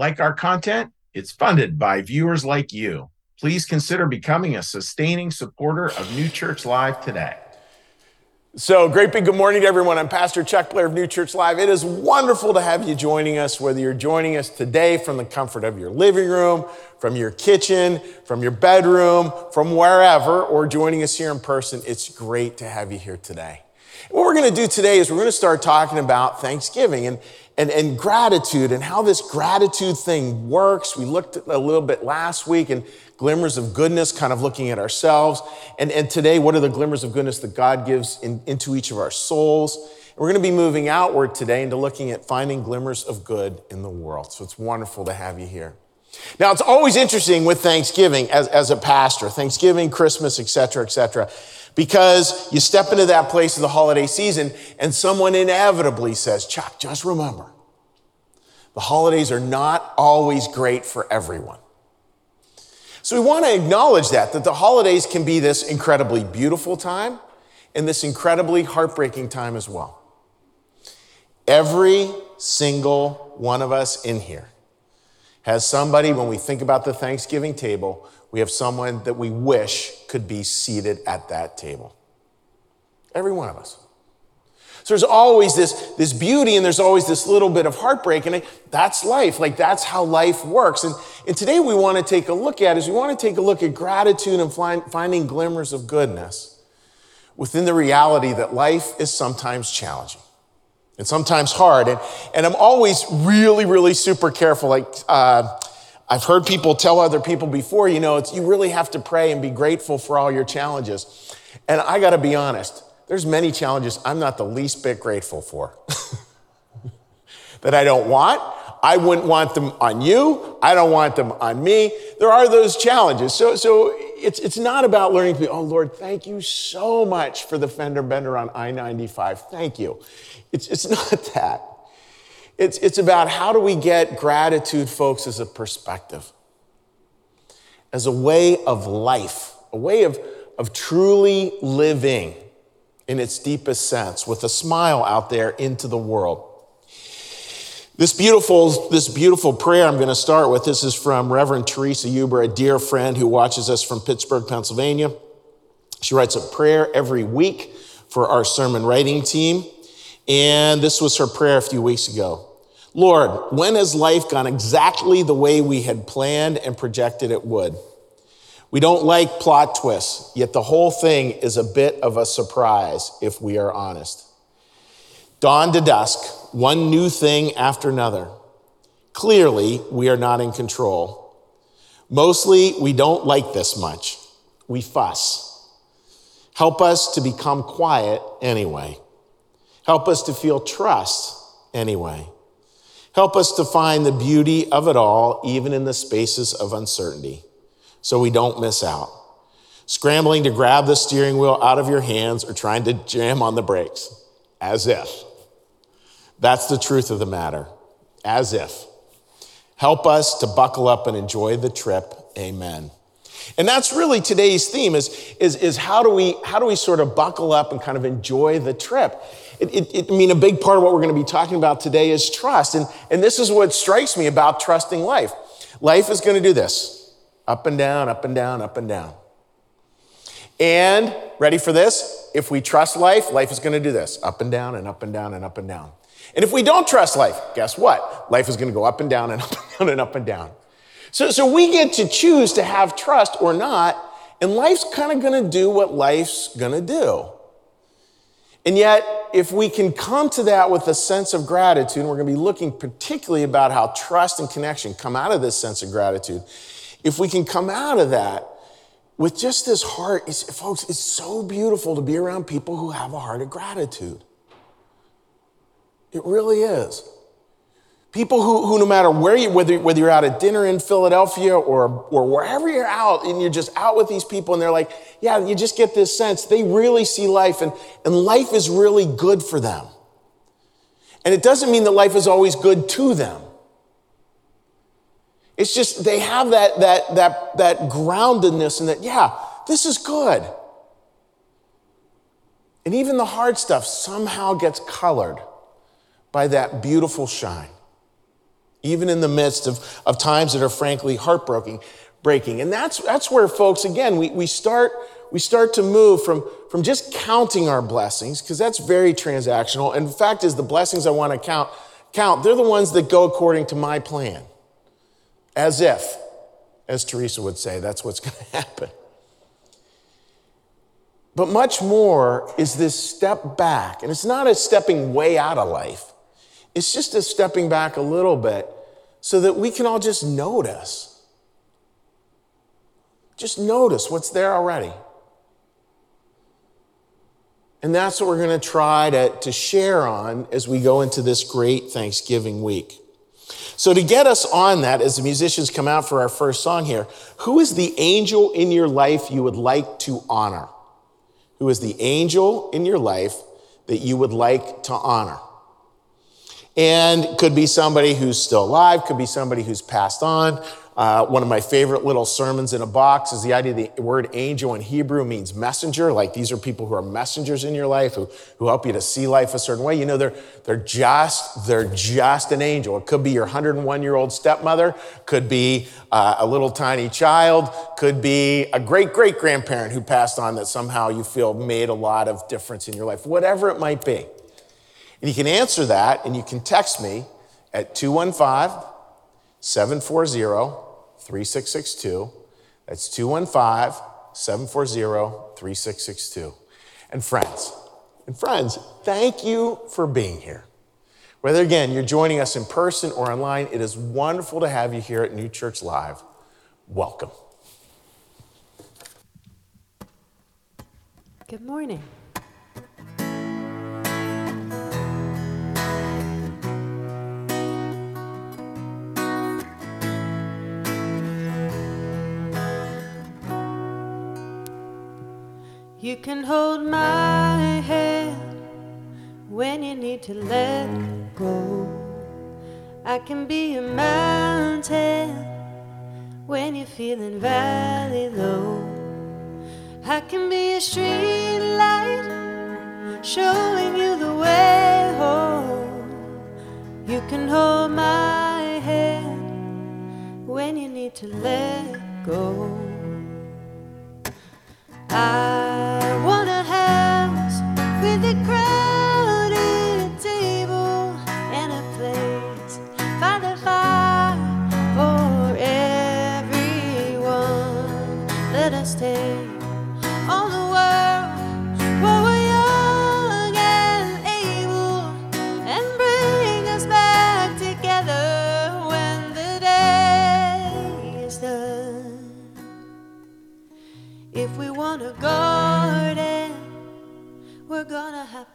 Like our content? It's funded by viewers like you. Please consider becoming a sustaining supporter of New Church Live today. So, great big good morning to everyone. I'm Pastor Chuck Blair of New Church Live. It is wonderful to have you joining us, whether you're joining us today from the comfort of your living room, from your kitchen, from your bedroom, from wherever, or joining us here in person. It's great to have you here today. What we're going to do today is we're going to start talking about Thanksgiving and, and, and gratitude and how this gratitude thing works. We looked a little bit last week and glimmers of goodness, kind of looking at ourselves. And, and today, what are the glimmers of goodness that God gives in, into each of our souls? And we're going to be moving outward today into looking at finding glimmers of good in the world. So it's wonderful to have you here. Now, it's always interesting with Thanksgiving as, as a pastor, Thanksgiving, Christmas, et cetera, et cetera, because you step into that place of the holiday season and someone inevitably says, Chuck, just remember, the holidays are not always great for everyone. So we want to acknowledge that, that the holidays can be this incredibly beautiful time and this incredibly heartbreaking time as well. Every single one of us in here has somebody, when we think about the Thanksgiving table, we have someone that we wish could be seated at that table. Every one of us. So there's always this, this beauty and there's always this little bit of heartbreak. And that's life. Like that's how life works. And, and today we want to take a look at is we want to take a look at gratitude and find, finding glimmers of goodness within the reality that life is sometimes challenging and sometimes hard. And, and I'm always really, really super careful. Like, uh, I've heard people tell other people before, you know, it's, you really have to pray and be grateful for all your challenges. And I got to be honest, there's many challenges I'm not the least bit grateful for. that I don't want. I wouldn't want them on you. I don't want them on me. There are those challenges. So, so it's, it's not about learning to be, oh Lord, thank you so much for the fender bender on I 95. Thank you. It's, it's not that. It's, it's about how do we get gratitude, folks, as a perspective, as a way of life, a way of, of truly living in its deepest sense, with a smile out there into the world. This beautiful, this beautiful prayer I'm going to start with, this is from Reverend Teresa Huber, a dear friend who watches us from Pittsburgh, Pennsylvania. She writes a prayer every week for our sermon writing team. And this was her prayer a few weeks ago. Lord, when has life gone exactly the way we had planned and projected it would? We don't like plot twists, yet the whole thing is a bit of a surprise if we are honest. Dawn to dusk, one new thing after another. Clearly, we are not in control. Mostly, we don't like this much. We fuss. Help us to become quiet anyway. Help us to feel trust anyway. Help us to find the beauty of it all, even in the spaces of uncertainty so we don't miss out. Scrambling to grab the steering wheel out of your hands or trying to jam on the brakes, as if. That's the truth of the matter, as if. Help us to buckle up and enjoy the trip. Amen. And that's really today's theme is, is, is how, do we, how do we sort of buckle up and kind of enjoy the trip? It, it, it, I mean, a big part of what we're going to be talking about today is trust. And, and this is what strikes me about trusting life. Life is going to do this up and down, up and down, up and down. And ready for this? If we trust life, life is going to do this up and down and up and down and up and down. And if we don't trust life, guess what? Life is going to go up and down and up and down and up and down. So, so we get to choose to have trust or not, and life's kind of going to do what life's going to do. And yet, if we can come to that with a sense of gratitude, we're going to be looking particularly about how trust and connection come out of this sense of gratitude, if we can come out of that with just this heart, it's, folks, it's so beautiful to be around people who have a heart of gratitude. It really is. People who, who no matter where you, whether, whether you're out at dinner in Philadelphia or, or wherever you're out and you're just out with these people and they're like, yeah, you just get this sense they really see life and, and life is really good for them. And it doesn't mean that life is always good to them. It's just they have that, that, that, that groundedness and that, yeah, this is good. And even the hard stuff somehow gets colored by that beautiful shine. even in the midst of, of times that are frankly heartbreaking. Breaking. And that's, that's where, folks, again, we, we, start, we start to move from, from just counting our blessings, because that's very transactional. And the fact is, the blessings I want to count, count, they're the ones that go according to my plan. As if, as Teresa would say, that's what's going to happen. But much more is this step back. And it's not a stepping way out of life, it's just a stepping back a little bit so that we can all just notice. Just notice what's there already. And that's what we're going to try to, to share on as we go into this great Thanksgiving week. So, to get us on that, as the musicians come out for our first song here, who is the angel in your life you would like to honor? Who is the angel in your life that you would like to honor? And could be somebody who's still alive, could be somebody who's passed on, uh, one of my favorite little sermons in a box is the idea the word angel in Hebrew means messenger. Like these are people who are messengers in your life who, who help you to see life a certain way. You know, they're, they're just, they're just an angel. It could be your 101 year old stepmother, could be uh, a little tiny child, could be a great great grandparent who passed on that somehow you feel made a lot of difference in your life, whatever it might be. And you can answer that and you can text me at 215 740 3662. That's 215 740 3662. And friends, and friends, thank you for being here. Whether again you're joining us in person or online, it is wonderful to have you here at New Church Live. Welcome. Good morning. You can hold my hand when you need to let go. I can be a mountain when you're feeling valley low. I can be a street light showing you the way home. You can hold my hand when you need to let go. I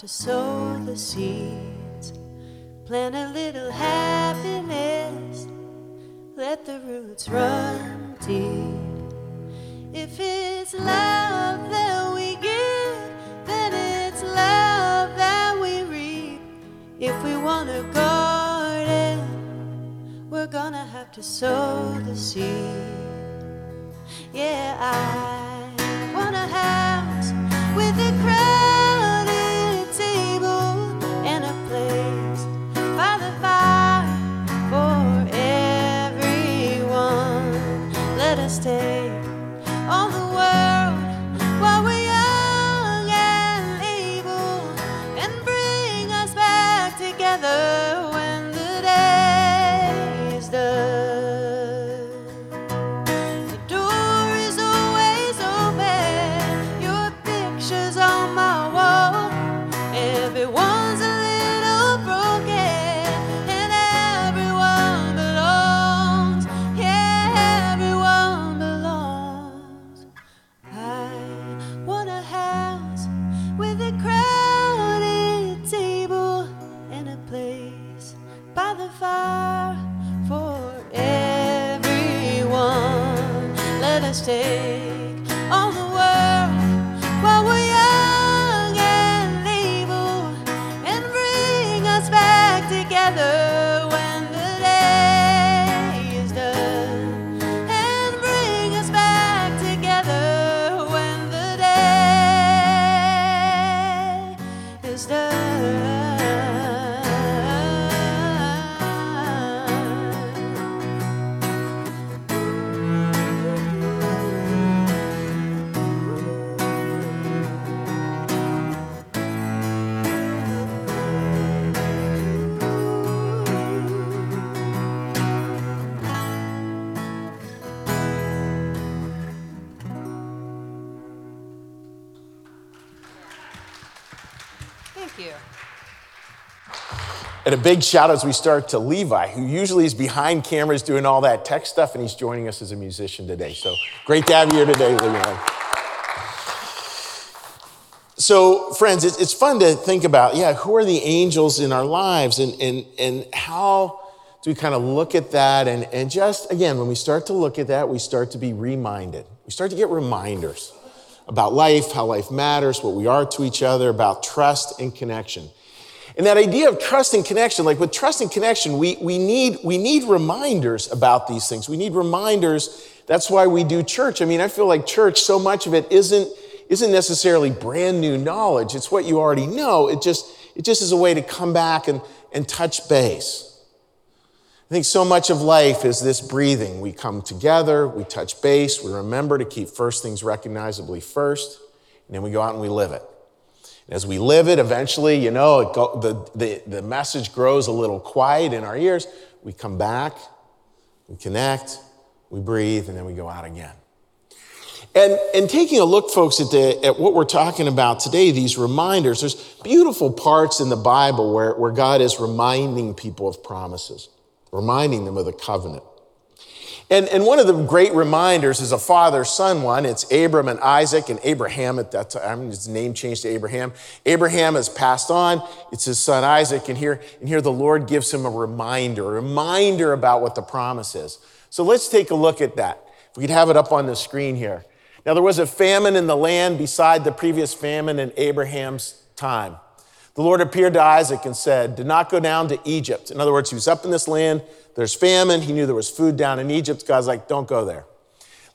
to sow the seeds. Plant a little happiness, let the roots run deep. If it's love that we give, then it's love that we reap. If we want a garden, we're gonna have to sow the seed. Yeah, I want a house with a crowded And a big shout out as we start to Levi, who usually is behind cameras doing all that tech stuff, and he's joining us as a musician today. So great to have you here today, Levi. So, friends, it's fun to think about, yeah, who are the angels in our lives and, and, and how do we kind of look at that? And, and just, again, when we start to look at that, we start to be reminded. We start to get reminders about life, how life matters, what we are to each other, about trust and connection. And that idea of trust and connection, like with trust and connection, we, we, need, we need reminders about these things. We need reminders. That's why we do church. I mean, I feel like church, so much of it isn't, isn't necessarily brand new knowledge. It's what you already know. It just, it just is a way to come back and, and touch base. I think so much of life is this breathing. We come together, we touch base, we remember to keep first things recognizably first, and then we go out and we live it. As we live it, eventually, you know, go, the, the, the message grows a little quiet in our ears. We come back, we connect, we breathe, and then we go out again. And, and taking a look, folks, at, the, at what we're talking about today, these reminders, there's beautiful parts in the Bible where, where God is reminding people of promises, reminding them of the covenant. And, and one of the great reminders is a father son one. It's Abram and Isaac and Abraham at that time. His name changed to Abraham. Abraham has passed on. It's his son Isaac. And here, and here the Lord gives him a reminder, a reminder about what the promise is. So let's take a look at that. If we could have it up on the screen here. Now, there was a famine in the land beside the previous famine in Abraham's time. The Lord appeared to Isaac and said, Do not go down to Egypt. In other words, he was up in this land there's famine. He knew there was food down in Egypt. God's like, don't go there.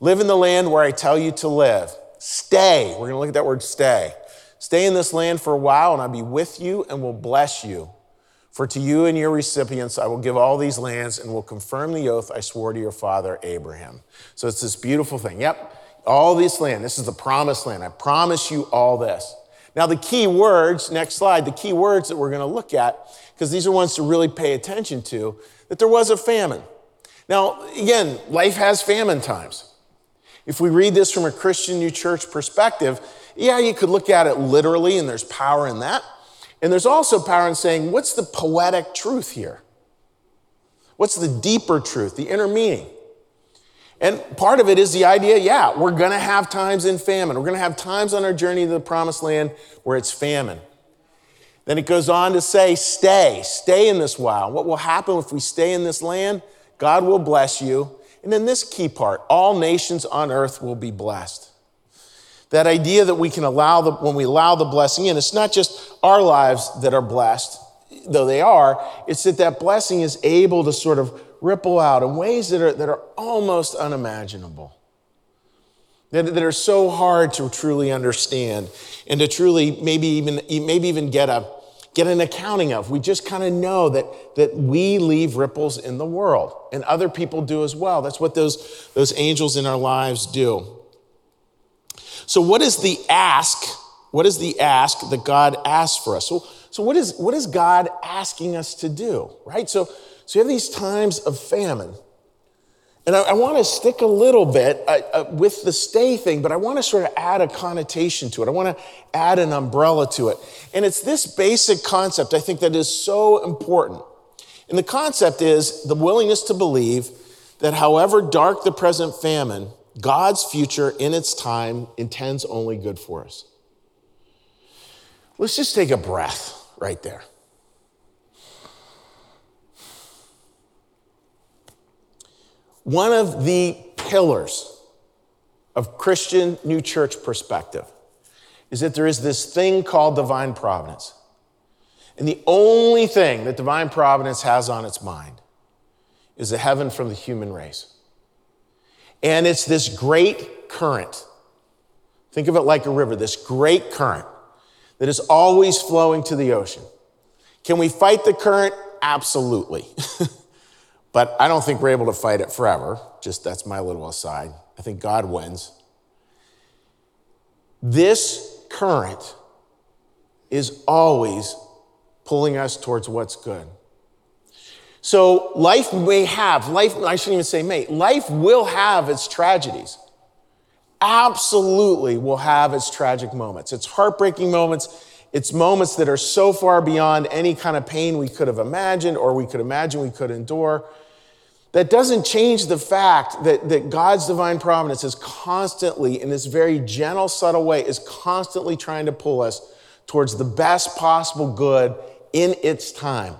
Live in the land where I tell you to live. Stay. We're going to look at that word stay. Stay in this land for a while, and I'll be with you and will bless you. For to you and your recipients I will give all these lands and will confirm the oath I swore to your father Abraham. So it's this beautiful thing. Yep, all this land. This is the promised land. I promise you all this. Now, the key words, next slide, the key words that we're going to look at, because these are ones to really pay attention to that there was a famine. Now, again, life has famine times. If we read this from a Christian New Church perspective, yeah, you could look at it literally, and there's power in that. And there's also power in saying, what's the poetic truth here? What's the deeper truth, the inner meaning? And part of it is the idea yeah, we're to have times in famine. We're to have times on our journey to the promised land where it's famine. Then it goes on to say, stay, stay in this while. What will happen if we stay in this land? God will bless you. And then this key part all nations on earth will be blessed. That idea that we can allow the, when we allow the blessing in, it's not just our lives that are blessed, though they are, it's that that blessing is able to sort of ripple out in ways that are, that are almost unimaginable that, that are so hard to truly understand and to truly maybe even maybe even get a get an accounting of. We just kind of know that, that we leave ripples in the world and other people do as well. That's what those, those angels in our lives do. So, what is the ask? What is the ask that God asks for us? So, so what, is, what is God asking us to do, right? So, so you have these times of famine. And I, I want to stick a little bit uh, uh, with the stay thing, but I want to sort of add a connotation to it. I want to add an umbrella to it. And it's this basic concept I think that is so important. And the concept is the willingness to believe that however dark the present famine, God's future in its time intends only good for us. Let's just take a breath right there. One of the pillars of Christian New Church perspective is that there is this thing called divine providence. And the only thing that divine providence has on its mind is a heaven from the human race. And it's this great current. Think of it like a river, this great current that is always flowing to the ocean. Can we fight the current? Absolutely. But I don't think we're able to fight it forever. Just that's my little aside. I think God wins. This current is always pulling us towards what's good. So life may have, life, I shouldn't even say may, life will have its tragedies. Absolutely will have its tragic moments, its heartbreaking moments, It's moments that are so far beyond any kind of pain we could have imagined or we could imagine we could endure. That doesn't change the fact that, that God's divine providence is constantly, in this very gentle, subtle way, is constantly trying to pull us towards the best possible good in its time.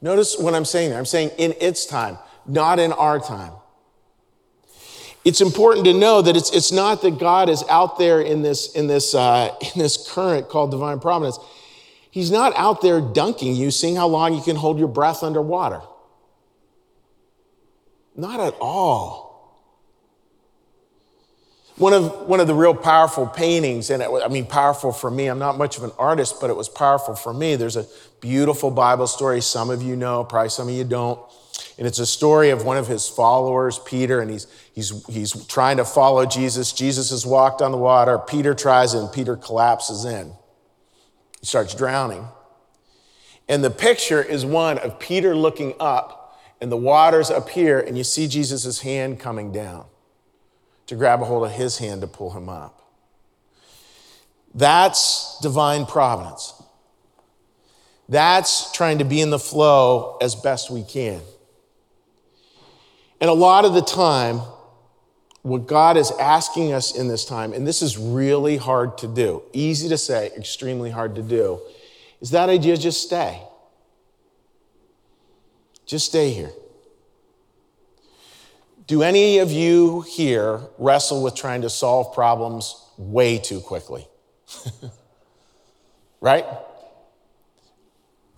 Notice what I'm saying there. I'm saying in its time, not in our time. It's important to know that it's, it's not that God is out there in this, in, this, uh, in this current called divine providence. He's not out there dunking you, seeing how long you can hold your breath underwater. Not at all. One of, one of the real powerful paintings, and it, I mean, powerful for me, I'm not much of an artist, but it was powerful for me. There's a beautiful Bible story, some of you know, probably some of you don't. And it's a story of one of his followers, Peter, and he's, he's, he's trying to follow Jesus. Jesus has walked on the water. Peter tries, and Peter collapses in. He starts drowning. And the picture is one of Peter looking up, and the waters here, and you see Jesus' hand coming down to grab a hold of his hand to pull him up. That's divine providence. That's trying to be in the flow as best we can. And a lot of the time, what God is asking us in this time, and this is really hard to do, easy to say, extremely hard to do, is that idea just stay. Just stay here. Do any of you here wrestle with trying to solve problems way too quickly? right?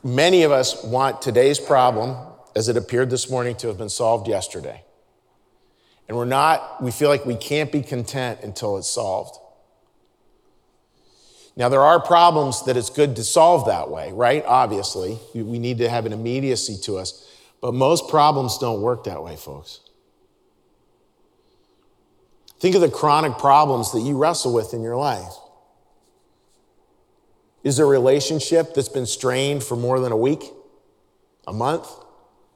Many of us want today's problem, as it appeared this morning, to have been solved yesterday. And we're not, we feel like we can't be content until it's solved. Now, there are problems that it's good to solve that way, right? Obviously, we need to have an immediacy to us. But most problems don't work that way, folks. Think of the chronic problems that you wrestle with in your life. Is there a relationship that's been strained for more than a week, a month,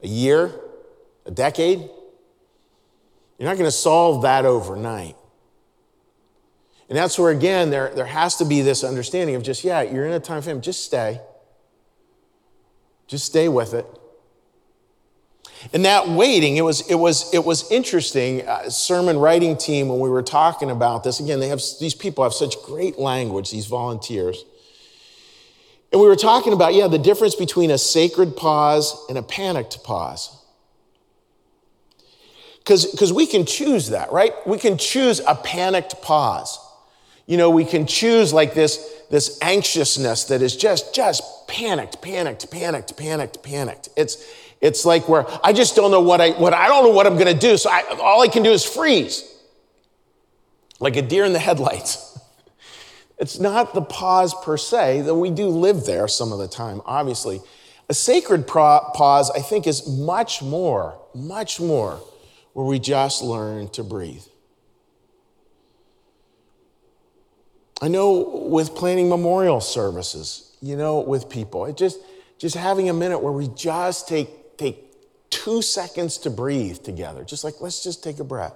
a year, a decade? You're not going to solve that overnight. And that's where, again, there, there has to be this understanding of just, yeah, you're in a time frame, just stay. Just stay with it. And that waiting, it was, it was, it was interesting. Uh, sermon writing team, when we were talking about this, again, they have these people have such great language, these volunteers. And we were talking about, yeah, the difference between a sacred pause and a panicked pause. Because we can choose that, right? We can choose a panicked pause. You know, we can choose like this, this anxiousness that is just, just panicked, panicked, panicked, panicked, panicked. It's, it's like where I just don't know what I, what I don't know what I'm going to do. So I, all I can do is freeze like a deer in the headlights. It's not the pause per se, though we do live there some of the time, obviously. A sacred pause, I think, is much more, much more where we just learn to breathe. I know with planning memorial services, you know, with people, it just, just having a minute where we just take take two seconds to breathe together. Just like, let's just take a breath.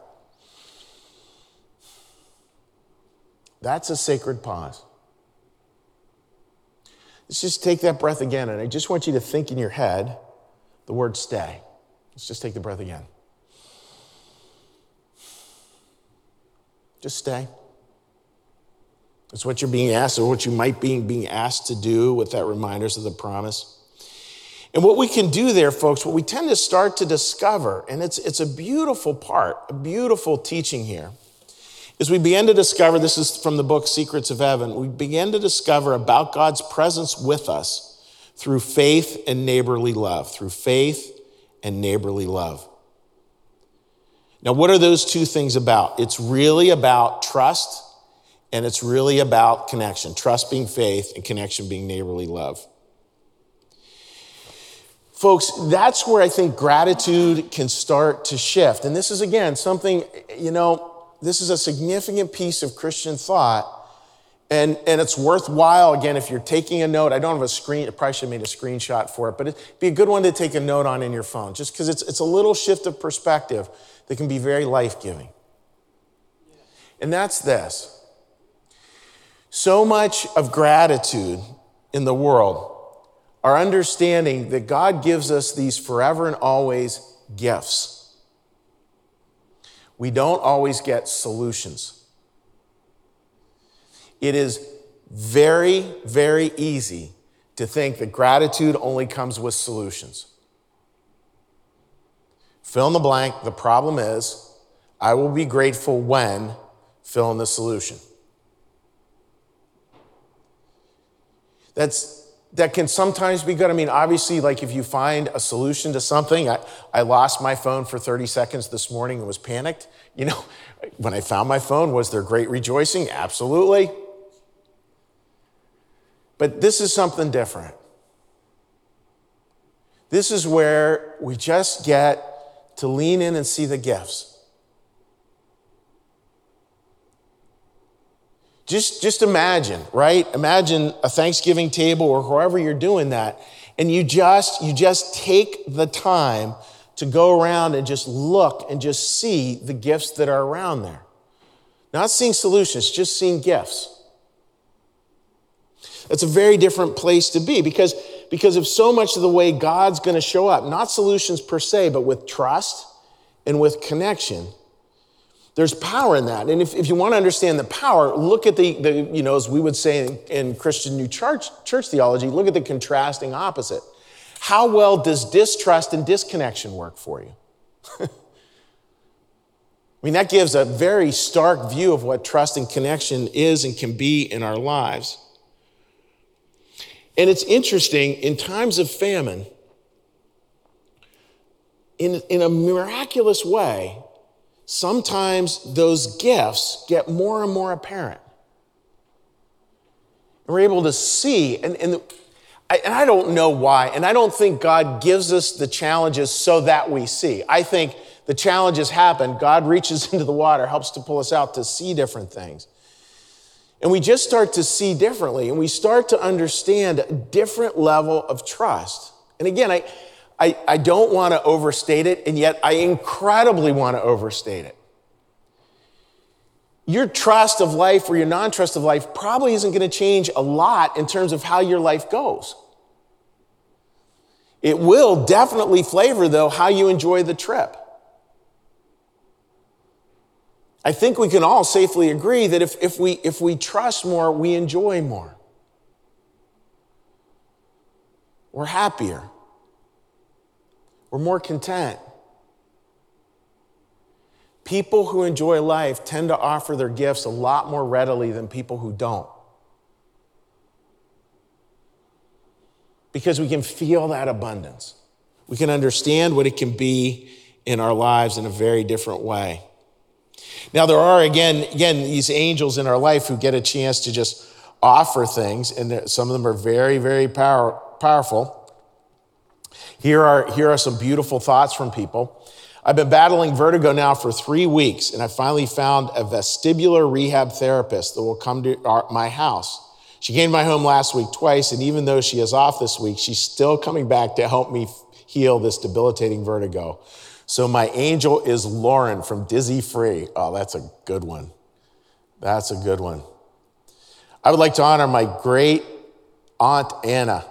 That's a sacred pause. Let's just take that breath again. And I just want you to think in your head the word stay. Let's just take the breath again. Just stay. It's what you're being asked, or what you might be being asked to do with that reminders of the promise. And what we can do there, folks, what we tend to start to discover, and it's, it's a beautiful part, a beautiful teaching here, is we begin to discover this is from the book Secrets of Heaven. We begin to discover about God's presence with us through faith and neighborly love, through faith and neighborly love. Now, what are those two things about? It's really about trust and it's really about connection. Trust being faith and connection being neighborly love. Folks, that's where I think gratitude can start to shift. And this is, again, something, you know, this is a significant piece of Christian thought. And, and it's worthwhile, again, if you're taking a note. I don't have a screen, I probably should have made a screenshot for it, but it'd be a good one to take a note on in your phone, just because it's, it's a little shift of perspective that can be very life giving. And that's this So much of gratitude in the world are understanding that God gives us these forever and always gifts. We don't always get solutions. It is very, very easy to think that gratitude only comes with solutions. Fill in the blank, the problem is, I will be grateful when, fill in the solution. That's that can sometimes be good. I mean, obviously, like if you find a solution to something, I, I lost my phone for 30 seconds this morning and was panicked. You know, when I found my phone, was there great rejoicing? Absolutely. But this is something different. This is where we just get to lean in and see the gifts. Just, just imagine, right? Imagine a Thanksgiving table or however you're doing that. And you just, you just take the time to go around and just look and just see the gifts that are around there. Not seeing solutions, just seeing gifts. That's a very different place to be because, because of so much of the way God's going to show up, not solutions per se, but with trust and with connection there's power in that. And if, if you want to understand the power, look at the, the you know, as we would say in, in Christian New Church, church theology, look at the contrasting opposite. How well does distrust and disconnection work for you? I mean, that gives a very stark view of what trust and connection is and can be in our lives. And it's interesting, in times of famine, in, in a miraculous way, sometimes those gifts get more and more apparent. We're able to see, and, and, I, and I don't know why, and I don't think God gives us the challenges so that we see. I think the challenges happen, God reaches into the water, helps to pull us out to see different things. And we just start to see differently, and we start to understand a different level of trust. And again, I, I, I don't want to overstate it, and yet I incredibly want to overstate it. Your trust of life or your non trust of life probably isn't going to change a lot in terms of how your life goes. It will definitely flavor, though, how you enjoy the trip. I think we can all safely agree that if, if, we, if we trust more, we enjoy more. We're happier. We're more content. People who enjoy life tend to offer their gifts a lot more readily than people who don't. Because we can feel that abundance. We can understand what it can be in our lives in a very different way. Now, there are, again, again, these angels in our life who get a chance to just offer things, and some of them are very, very power, powerful. Here are, here are some beautiful thoughts from people. I've been battling vertigo now for three weeks, and I finally found a vestibular rehab therapist that will come to our, my house. She came to my home last week twice, and even though she is off this week, she's still coming back to help me heal this debilitating vertigo. So my angel is Lauren from Dizzy Free. Oh, that's a good one. That's a good one. I would like to honor my great aunt Anna.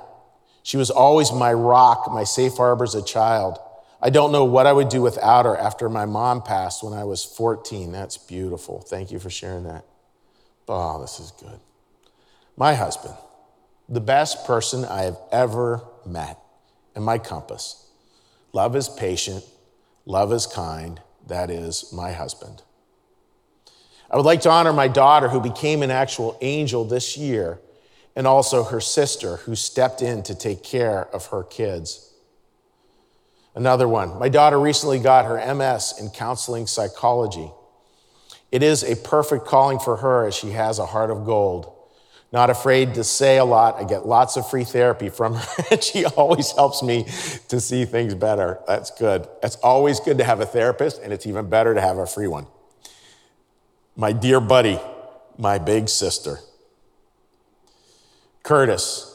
She was always my rock, my safe harbor as a child. I don't know what I would do without her after my mom passed when I was 14. That's beautiful. Thank you for sharing that. Oh, this is good. My husband, the best person I have ever met, and my compass. Love is patient, love is kind. That is my husband. I would like to honor my daughter who became an actual angel this year and also her sister who stepped in to take care of her kids. Another one, my daughter recently got her MS in counseling psychology. It is a perfect calling for her as she has a heart of gold. Not afraid to say a lot. I get lots of free therapy from her, and she always helps me to see things better. That's good. It's always good to have a therapist, and it's even better to have a free one. My dear buddy, my big sister. Curtis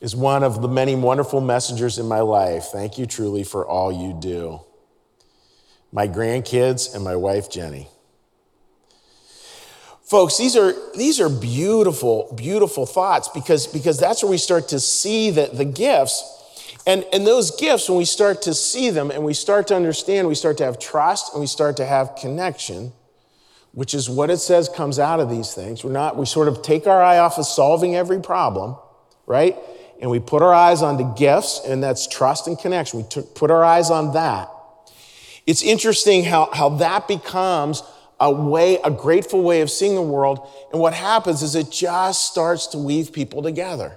is one of the many wonderful messengers in my life. Thank you truly for all you do. My grandkids and my wife, Jenny. folks these are these are beautiful beautiful thoughts because because that's where we start to see the, the gifts and and those gifts when we start to see them and we start to understand we start to have trust and we start to have connection which is what it says comes out of these things we're not we sort of take our eye off of solving every problem right and we put our eyes on the gifts and that's trust and connection we t- put our eyes on that it's interesting how, how that becomes a way, a grateful way of seeing the world. And what happens is it just starts to weave people together.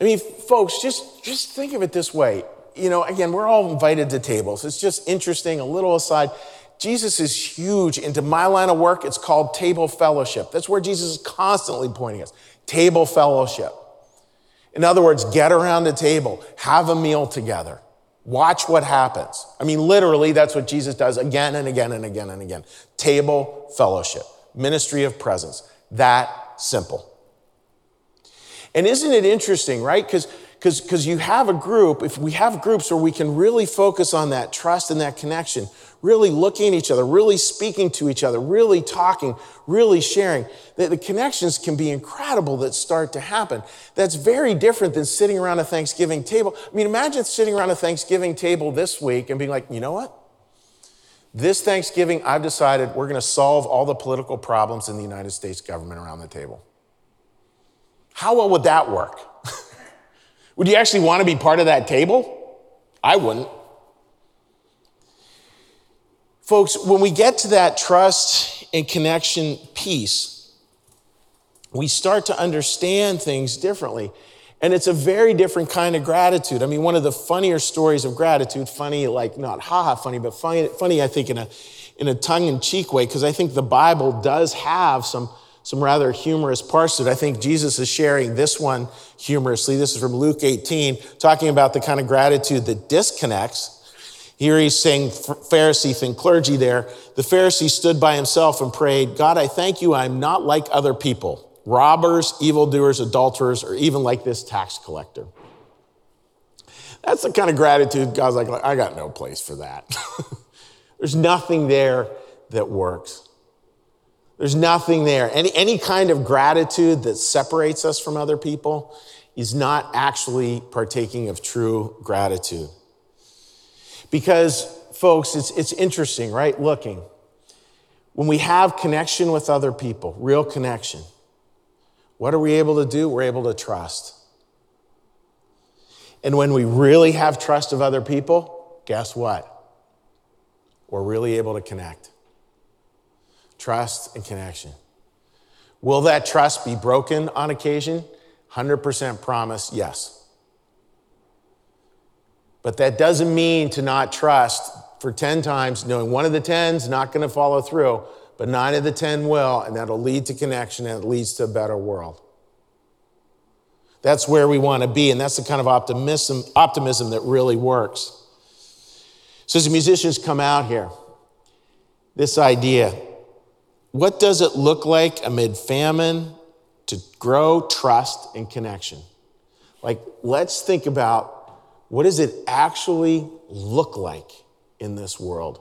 I mean, folks, just, just think of it this way. You know, again, we're all invited to tables. It's just interesting, a little aside. Jesus is huge into my line of work. It's called table fellowship. That's where Jesus is constantly pointing us. Table fellowship. In other words, get around the table, have a meal together. Watch what happens. I mean, literally, that's what Jesus does again and again and again and again. Table fellowship, ministry of presence. That simple. And isn't it interesting, right? Because because you have a group, if we have groups where we can really focus on that trust and that connection, really looking at each other, really speaking to each other, really talking, really sharing, that the connections can be incredible that start to happen. That's very different than sitting around a Thanksgiving table. I mean, imagine sitting around a Thanksgiving table this week and being like, you know what? This Thanksgiving, I've decided we're going to solve all the political problems in the United States government around the table. How well would that work? Would you actually want to be part of that table? I wouldn't. Folks, when we get to that trust and connection piece, we start to understand things differently. And it's a very different kind of gratitude. I mean, one of the funnier stories of gratitude, funny, like not haha funny, but funny, funny I think, in a, in a tongue in cheek way, because I think the Bible does have some some rather humorous parts to it. I think Jesus is sharing this one humorously. This is from Luke 18, talking about the kind of gratitude that disconnects. Here he's saying Pharisee thing, clergy there. The Pharisee stood by himself and prayed, God, I thank you I'm not like other people, robbers, evildoers, adulterers, or even like this tax collector. That's the kind of gratitude God's like, I got no place for that. There's nothing there that works. There's nothing there. Any, any kind of gratitude that separates us from other people is not actually partaking of true gratitude. Because, folks, it's, it's interesting, right? Looking. When we have connection with other people, real connection, what are we able to do? We're able to trust. And when we really have trust of other people, guess what? We're really able to connect trust, and connection. Will that trust be broken on occasion? 100% promise, yes. But that doesn't mean to not trust for 10 times, knowing one of the 10's not going to follow through, but nine of the 10 will, and that'll lead to connection and it leads to a better world. That's where we want to be, and that's the kind of optimism, optimism that really works. So, as the musicians come out here, this idea what does it look like amid famine to grow trust and connection? Like, let's think about what does it actually look like in this world?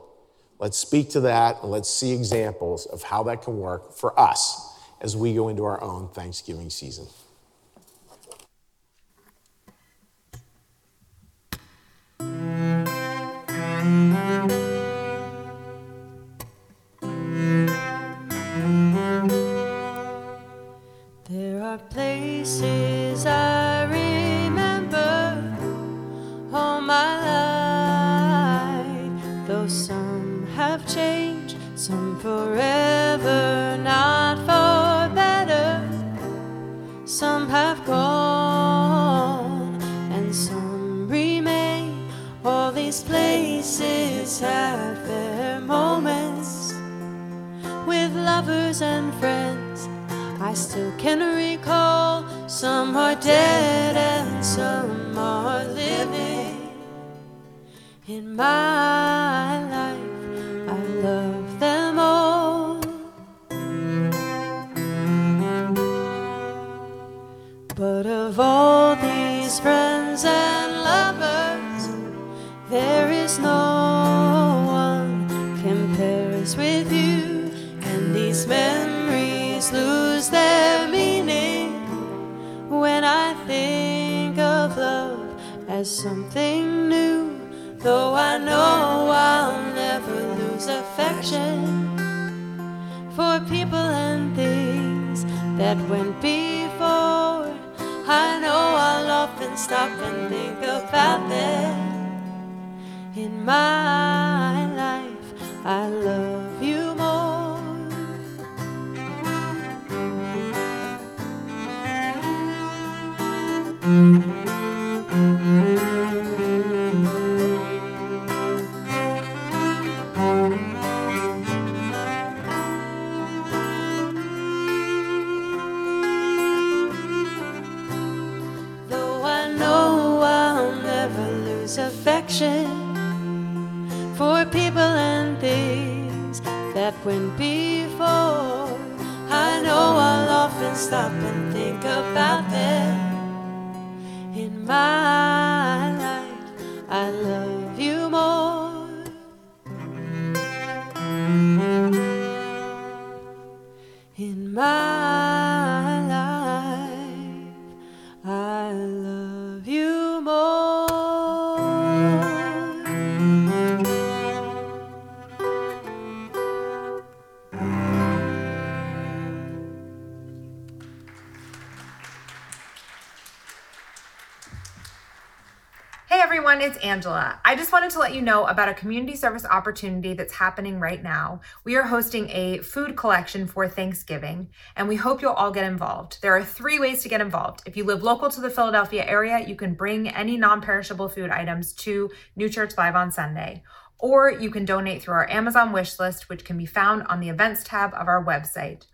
Let's speak to that and let's see examples of how that can work for us as we go into our own Thanksgiving season. Are places I remember all my life, though some have changed, some forever, not for better. Some have gone, and some remain. All these places have their moments with lovers and friends I still can recall some are dead and some are living. In my something new. Though I know I'll never lose affection for people and things that went before. I know I'll often stop and think about them in my life. I love you more. Though everyone, it's Angela. I just wanted to let you know about a community service opportunity that's happening right now. We are hosting a food collection for Thanksgiving, and we hope you'll all get involved. There are three ways to get involved. If you live local to the Philadelphia area, you can bring any non perishable food items to New Church Live on Sunday. Or you can donate through our Amazon wish list, which can be found on the events tab of our website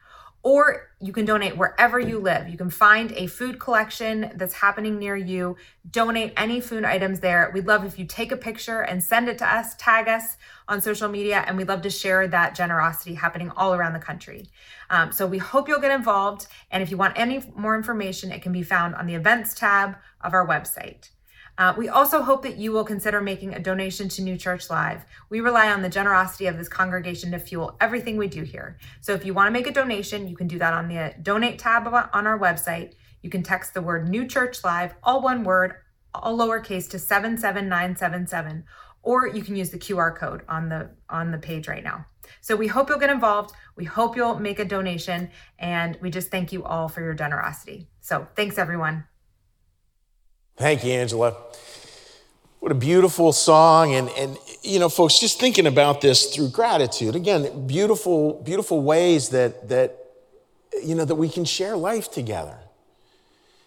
or you can donate wherever you live. You can find a food collection that's happening near you, donate any food items there. We'd love if you take a picture and send it to us, tag us on social media, and we'd love to share that generosity happening all around the country. Um, so we hope you'll get involved. And if you want any more information, it can be found on the events tab of our website. Uh, we also hope that you will consider making a donation to New Church Live. We rely on the generosity of this congregation to fuel everything we do here. So if you want to make a donation, you can do that on the donate tab on our website. You can text the word New Church Live, all one word, all lowercase to 77977 or you can use the QR code on the on the page right now. So we hope you'll get involved. We hope you'll make a donation and we just thank you all for your generosity. So thanks everyone. Thank you, Angela. What a beautiful song. And, and, you know, folks, just thinking about this through gratitude. Again, beautiful, beautiful ways that, that, you know, that we can share life together.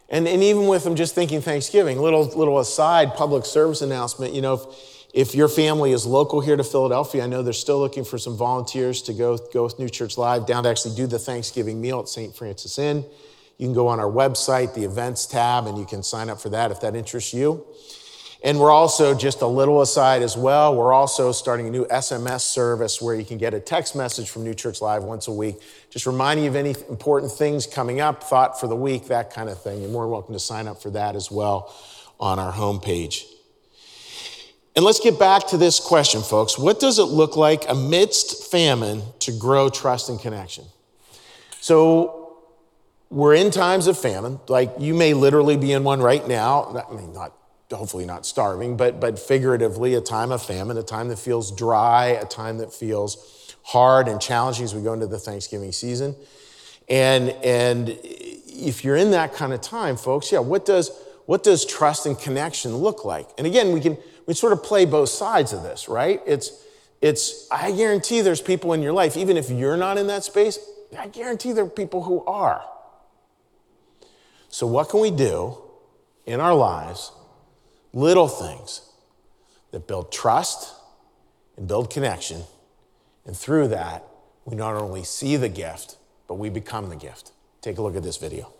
And, and even with them just thinking Thanksgiving, little, little aside public service announcement, you know, if, if your family is local here to Philadelphia, I know they're still looking for some volunteers to go, go with New Church Live down to actually do the Thanksgiving meal at St. Francis Inn. You can go on our website, the events tab, and you can sign up for that if that interests you. And we're also, just a little aside as well, we're also starting a new SMS service where you can get a text message from New Church Live once a week, just reminding you of any important things coming up, thought for the week, that kind of thing. You're more than welcome to sign up for that as well on our homepage. And let's get back to this question, folks. What does it look like amidst famine to grow trust and connection? So, we're in times of famine. Like you may literally be in one right now. I mean, not hopefully not starving, but but figuratively, a time of famine, a time that feels dry, a time that feels hard and challenging as we go into the Thanksgiving season. And and if you're in that kind of time, folks, yeah, what does what does trust and connection look like? And again, we can we sort of play both sides of this, right? It's it's I guarantee there's people in your life, even if you're not in that space, I guarantee there are people who are. So, what can we do in our lives, little things that build trust and build connection? And through that, we not only see the gift, but we become the gift. Take a look at this video.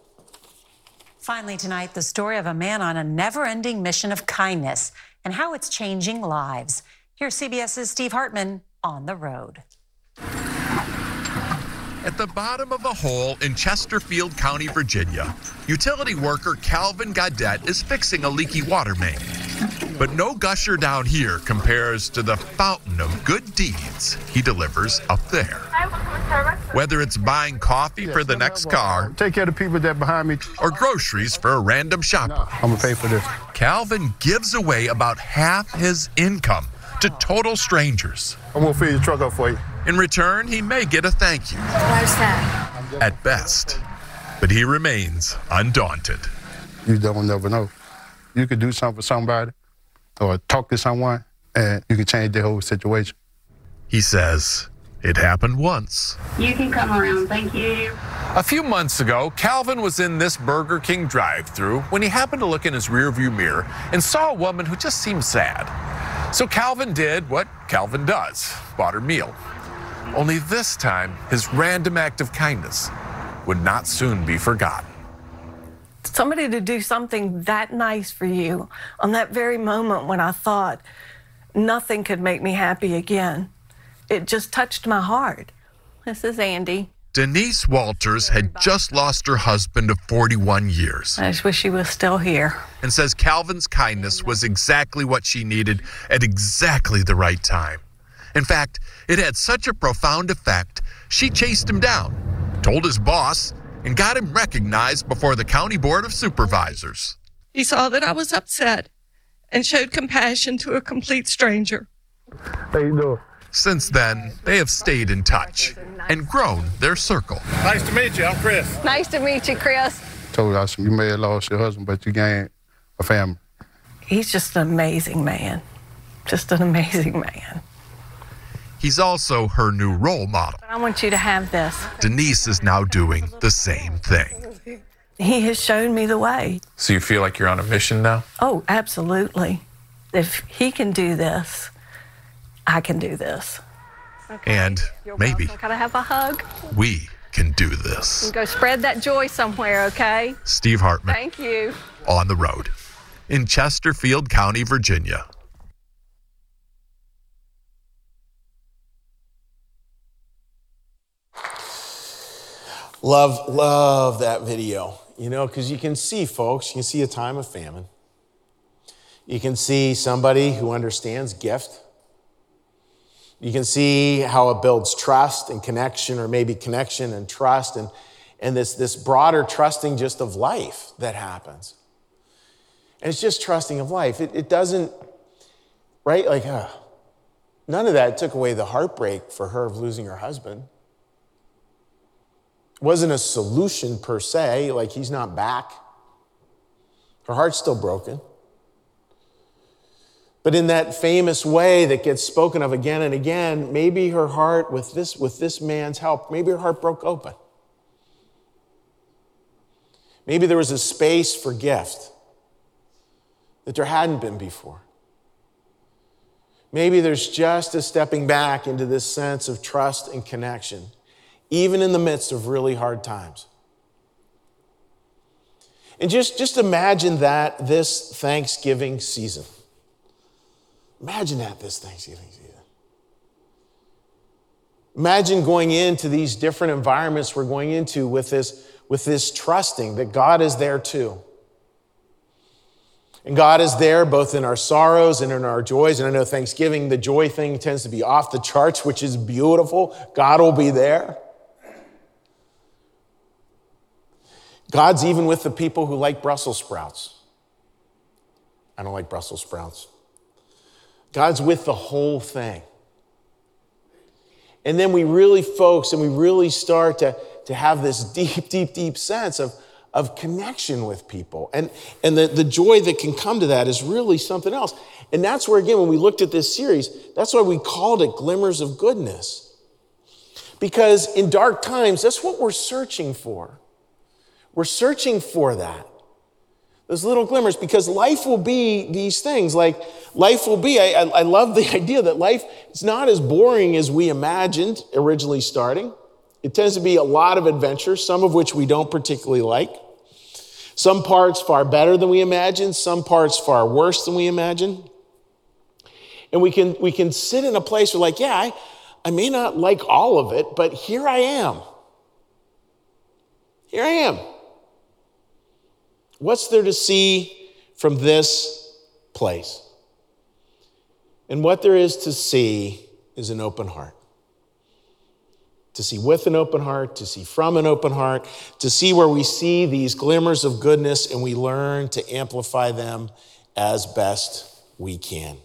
Finally, tonight, the story of a man on a never ending mission of kindness and how it's changing lives. Here's CBS's Steve Hartman on the road. At the bottom of a hole in Chesterfield County, Virginia, utility worker Calvin Gaudette is fixing a leaky water main. But no gusher down here compares to the fountain of good deeds he delivers up there. Whether it's buying coffee for the next car Take care of the people that behind me. or groceries for a random shopper, I'm gonna pay for this. Calvin gives away about half his income to total strangers. I'm gonna fill your truck up for you. In return, he may get a thank you Where's that? at best, but he remains undaunted. You don't never know. You could do something for somebody or talk to someone and you can change the whole situation. He says it happened once. You can come around. Thank you. A few months ago, Calvin was in this Burger King drive through when he happened to look in his rearview mirror and saw a woman who just seemed sad. So Calvin did what Calvin does bought her meal. Only this time, his random act of kindness would not soon be forgotten. somebody to do something that nice for you on that very moment when I thought nothing could make me happy again. It just touched my heart. This is Andy. Denise Walters had just lost her husband of 41 years I just wish he was still here. and says Calvin's kindness was exactly what she needed at exactly the right time. In fact, it had such a profound effect, she chased him down, told his boss, and got him recognized before the County Board of Supervisors. He saw that I was upset and showed compassion to a complete stranger. How you doing? Since then, they have stayed in touch and grown their circle. Nice to meet you. I'm Chris. Nice to meet you, Chris. Told us you may have lost your husband, but you gained a family. He's just an amazing man. Just an amazing man. He's also her new role model. I want you to have this. Denise is now doing the same thing. He has shown me the way. So you feel like you're on a mission now? Oh, absolutely. If he can do this, I can do this. Okay. And maybe Gotta have a hug. we can do this. Go spread that joy somewhere, okay? Steve Hartman Thank you. on the road in Chesterfield County, Virginia. Love, love that video, you know, because you can see, folks, you can see a time of famine. You can see somebody who understands gift. You can see how it builds trust and connection, or maybe connection and trust, and, and this, this broader trusting just of life that happens. And it's just trusting of life. It, it doesn't, right? Like, uh, none of that took away the heartbreak for her of losing her husband wasn't a solution per se, like he's not back. Her heart's still broken. But in that famous way that gets spoken of again and again, maybe her heart, with this, with this man's help, maybe her heart broke open. Maybe there was a space for gift that there hadn't been before. Maybe there's just a stepping back into this sense of trust and connection even in the midst of really hard times. And just, just imagine that this Thanksgiving season. Imagine that this Thanksgiving season. Imagine going into these different environments we're going into with this, with this trusting that God is there too. And God is there both in our sorrows and in our joys. And I know Thanksgiving, the joy thing tends to be off the charts, which is beautiful. God will be there. God's even with the people who like Brussels sprouts. I don't like Brussels sprouts. God's with the whole thing. And then we really, folks, and we really start to, to have this deep, deep, deep sense of, of connection with people. And, and the, the joy that can come to that is really something else. And that's where, again, when we looked at this series, that's why we called it Glimmers of Goodness. Because in dark times, that's what we're searching for. We're searching for that. Those little glimmers, because life will be these things. Like, life will be, I, I love the idea that life is not as boring as we imagined originally starting. It tends to be a lot of adventure, some of which we don't particularly like. Some parts far better than we imagined, some parts far worse than we imagined. And we can, we can sit in a place where, like, yeah, I, I may not like all of it, but here I am. Here I am. What's there to see from this place? And what there is to see is an open heart. to see with an open heart, to see from an open heart, to see where we see these glimmers of goodness and we learn to amplify them as best we can.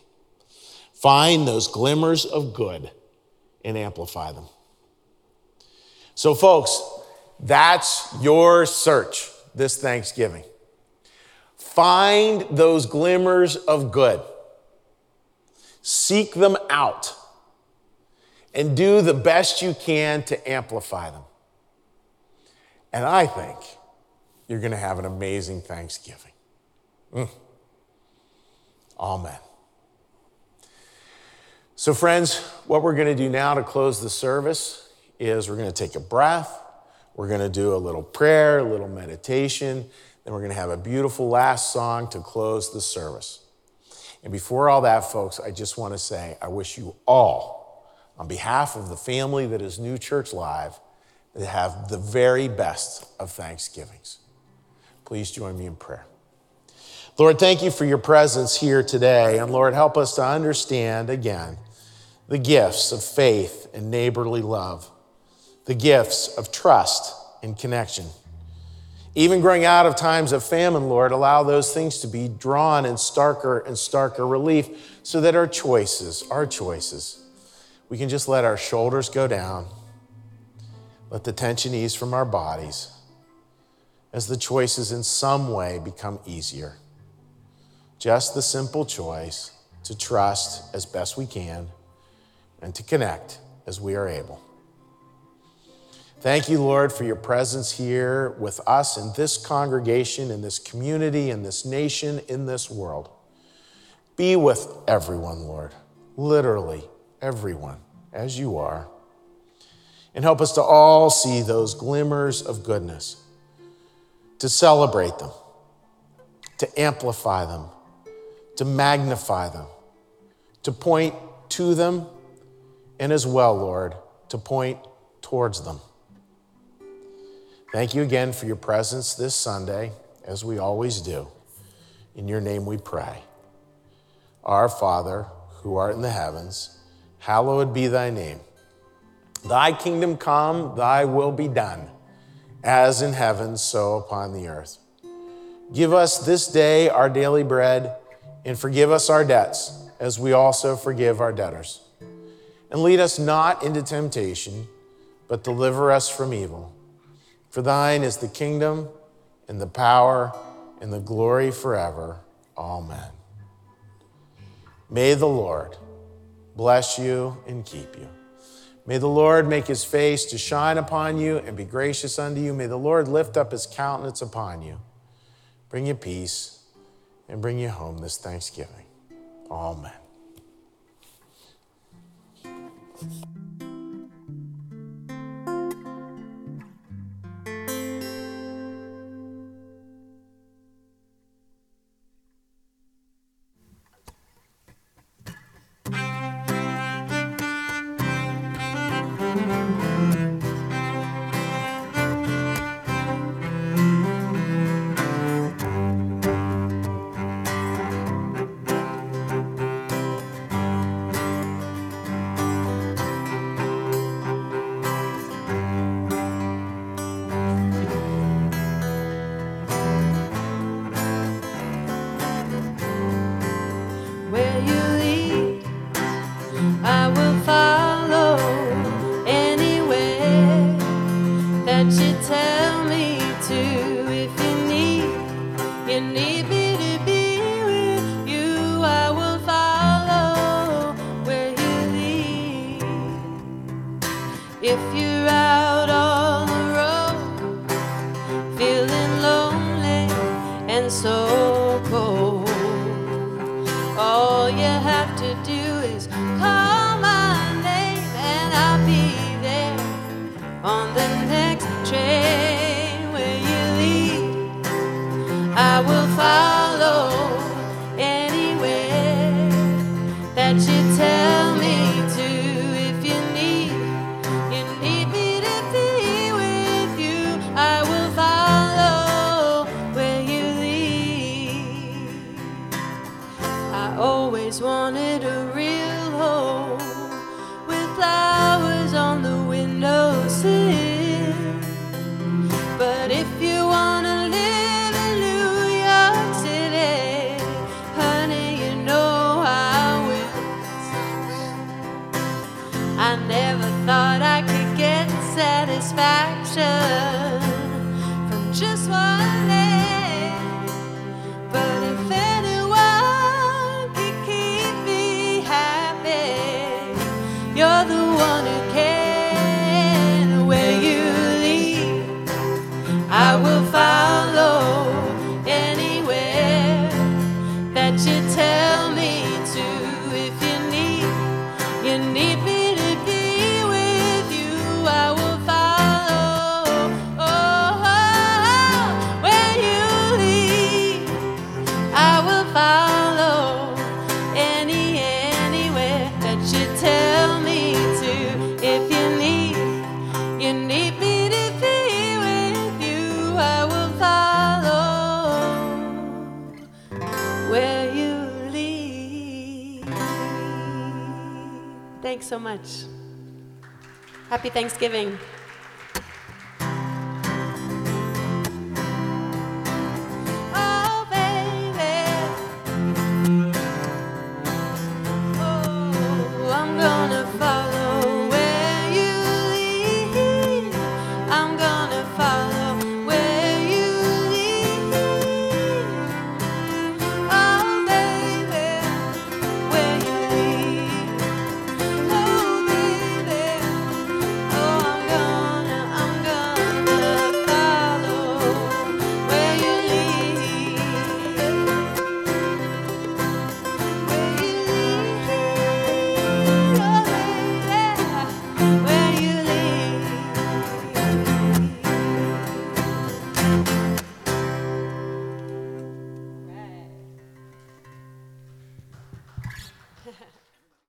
Find those glimmers of good and amplify them. So, folks, that's your search this Thanksgiving. Find those glimmers of good, seek them out, and do the best you can to amplify them. And I think you're going to have an amazing Thanksgiving. Mm. Amen. So, friends, what we're going to do now to close the service is we're going to take a breath. We're going to do a little prayer, a little meditation. Then we're going to have a beautiful last song to close the service. And before all that, folks, I just want to say I wish you all, on behalf of the family that is New Church Live, to have the very best of Thanksgivings. Please join me in prayer. Lord, thank you for your presence here today. And Lord, help us to understand again the gifts of faith and neighborly love, the gifts of trust and connection. Even growing out of times of famine, Lord, allow those things to be drawn in starker and starker relief so that our choices, our choices, we can just let our shoulders go down, let the tension ease from our bodies as the choices in some way become easier. Just the simple choice to trust as best we can and to connect as we are able. Thank you, Lord, for your presence here with us in this congregation, in this community, in this nation, in this world. Be with everyone, Lord, literally everyone, as you are. And help us to all see those glimmers of goodness, to celebrate them, to amplify them, to magnify them, to point to them, and as well, Lord, to point towards them. Thank you again for your presence this Sunday, as we always do. In your name we pray. Our Father, who art in the heavens, hallowed be thy name. Thy kingdom come, thy will be done, as in heaven, so upon the earth. Give us this day our daily bread and forgive us our debts, as we also forgive our debtors. And lead us not into temptation, but deliver us from evil. For thine is the kingdom, and the power, and the glory forever. Amen. May the Lord bless you and keep you. May the Lord make his face to shine upon you and be gracious unto you. May the Lord lift up his countenance upon you, bring you peace and bring you home this Thanksgiving. Amen. Wanted a need me So much. Happy Thanksgiving.